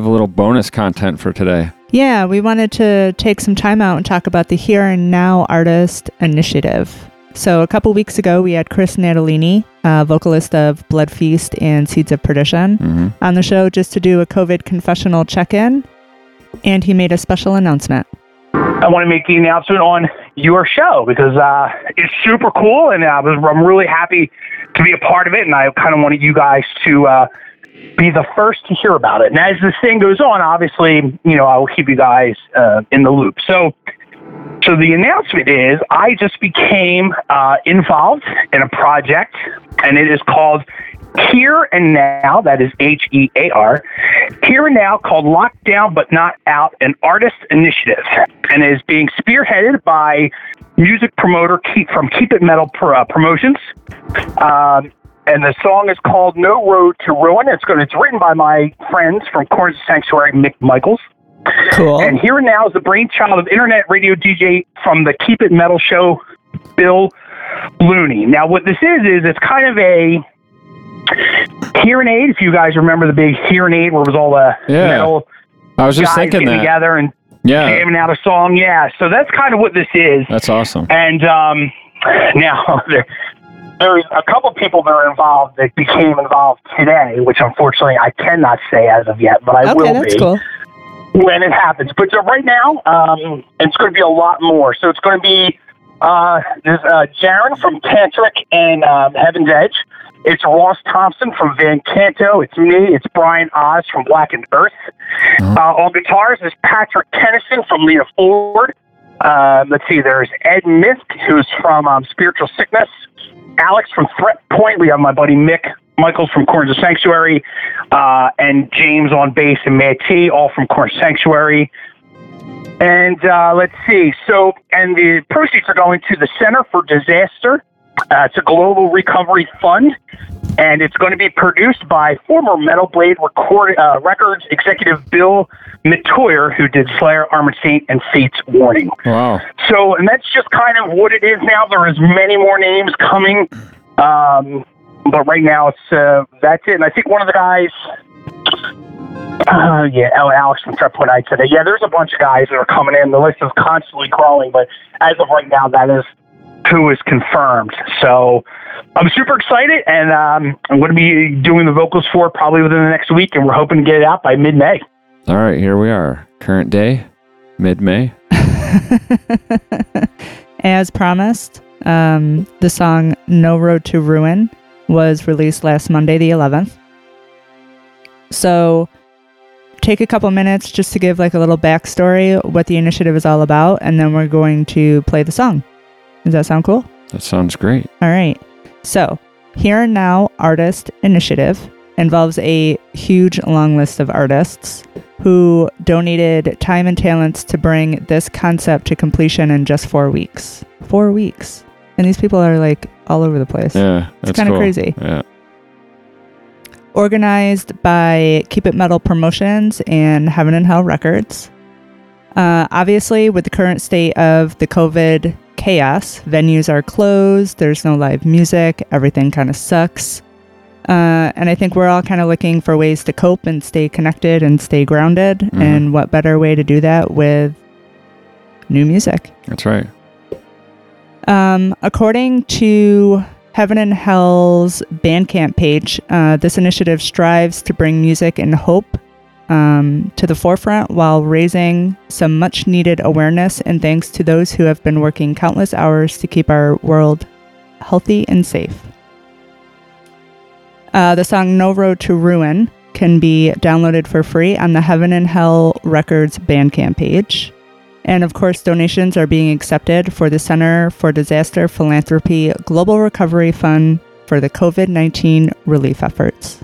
have a little bonus content for today. Yeah, we wanted to take some time out and talk about the Hear 'n Now Artist Initiative. So, a couple weeks ago, we had Chris Natalini, uh, vocalist of Blood Feast and Seeds of Perdition, hmm on the show just to do a COVID confessional check in. And he made a special announcement. I want to make the announcement on your show because uh, it's super cool, and I was, I'm really happy to be a part of it. And I kind of wanted you guys to uh, be the first to hear about it. And as this thing goes on, obviously, you know, I will keep you guys uh, in the loop. So, so the announcement is I just became uh, involved in a project, and it is called Hear 'n Now. That is H E A R. Hear 'n Now, called Lockdown But Not Out, an artist initiative, and is being spearheaded by music promoter Keep from Keep It Metal uh, Promotions. Um, and the song is called No Road to Ruin. It's going. It's written by my friends from Corners Sanctuary, Mick Michaels. Cool. And Hear 'n Now is the brainchild of internet radio DJ from the Keep It Metal show, Bill Looney. Now, what this is, is it's kind of a hearing aid. If you guys remember the big hearing aid where it was all the Yeah. metal I was just thinking that. together and Yeah, jamming out a song. Yeah, so that's kind of what this is. that's awesome. And um, now there, there's a couple people that are involved that became involved today, which unfortunately I cannot say as of yet, but I okay, will that's be cool. when it happens. But so right now, um, it's going to be a lot more. So it's going to be uh, there's uh, Jaron from Tantric and um, Heaven's Edge. It's Ross Thompson from Van Canto. It's me. It's Brian Oz from Black and Earth. Uh, on guitars is Patrick Kennison from Lita Ford. Uh, let's see. There's Ed Misk, who's from um, Spiritual Sickness. Alex from Threat Point. We have my buddy Mick Michaels from Corners of Sanctuary, uh, and James on bass and Matt T, all from Corners Sanctuary. And uh, let's see. So, and the proceeds are going to the Center for Disaster. Uh, it's a global recovery fund, and it's going to be produced by former Metal Blade record, uh, Records executive Bill Metoyer, who did Slayer, Armored Saint, and Fate's Warning. Wow. So, and that's just kind of what it is now. There is many more names coming, um, but right now it's uh, that's it. And I think one of the guys, uh, yeah, Alex from Point, I said, yeah, there's a bunch of guys that are coming in. The list is constantly growing, but as of right now, that is who is confirmed. So. I'm super excited, and um, I'm going to be doing the vocals for it probably within the next week, and we're hoping to get it out by mid-May. All right, here we are. Current day, mid May. As promised, um, the song No Road to Ruin was released last Monday, the 11th. So, take a couple minutes just to give like a little backstory, what the initiative is all about, and then we're going to play the song. Does that sound cool? That sounds great. All right. So, Hear 'n Now Artist Initiative involves a huge long list of artists who donated time and talents to bring this concept to completion in just four weeks. Four weeks. And these people are like all over the place. Yeah, that's kinda cool. crazy. Yeah. Organized by Keep It Metal Promotions and Heaven and Hell Records. Uh, obviously, with the current state of the COVID chaos, venues are closed, there's no live music, everything kind of sucks. Uh, and I think we're all kind of looking for ways to cope and stay connected and stay grounded. Mhm. And what better way to do that with new music? That's right. Um, according to Heaven and Hell's Bandcamp page, uh, this initiative strives to bring music and hope um, to the forefront while raising some much needed awareness and thanks to those who have been working countless hours to keep our world healthy and safe. Uh, the song No Road to Ruin can be downloaded for free on the Heaven and Hell Records Bandcamp page. And of course, donations are being accepted for the Center for Disaster Philanthropy Global Recovery Fund for the COVID 19 relief efforts.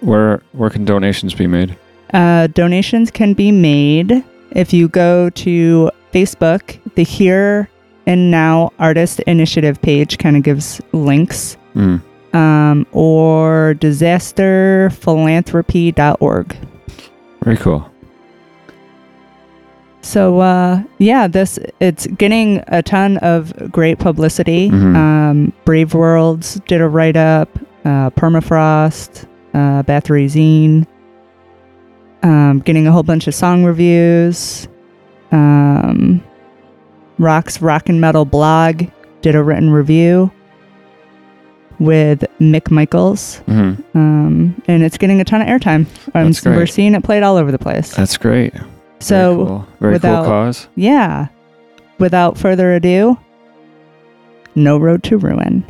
Where where can donations be made? Uh, donations can be made if you go to Facebook. The Hear 'n Now Artist Initiative page kind of gives links, Mm. um, or disasterphilanthropy.org. Very cool. So uh, yeah, this it's getting a ton of great publicity. Mhm. Um, Brave Words did a write up. Uh, Permafrost, uh, Bathory Zine, um, getting a whole bunch of song reviews. Um, Rock's Rock and Metal blog did a written review with Mick Michaels, hmm um, and it's getting a ton of airtime. Um. We're seeing it played all over the place. That's great. so. Very cool, Very without- cool cause. Yeah. Without further ado, No Road to Ruin.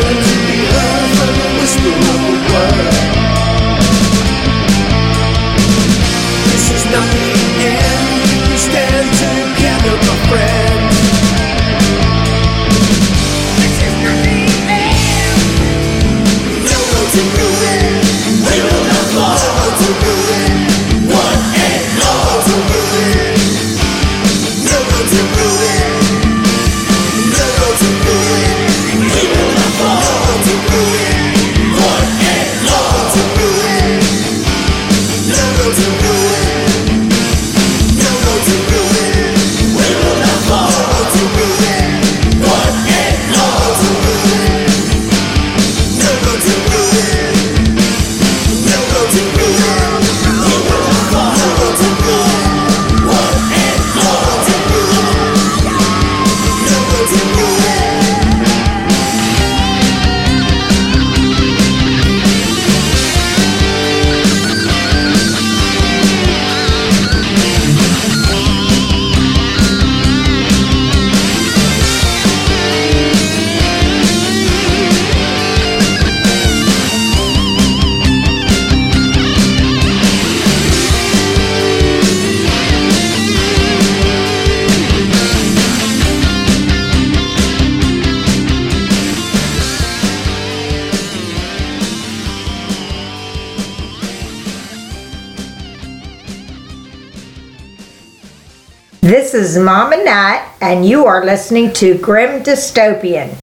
to be This is Mama Nat, and you are listening to Grim Dystopian.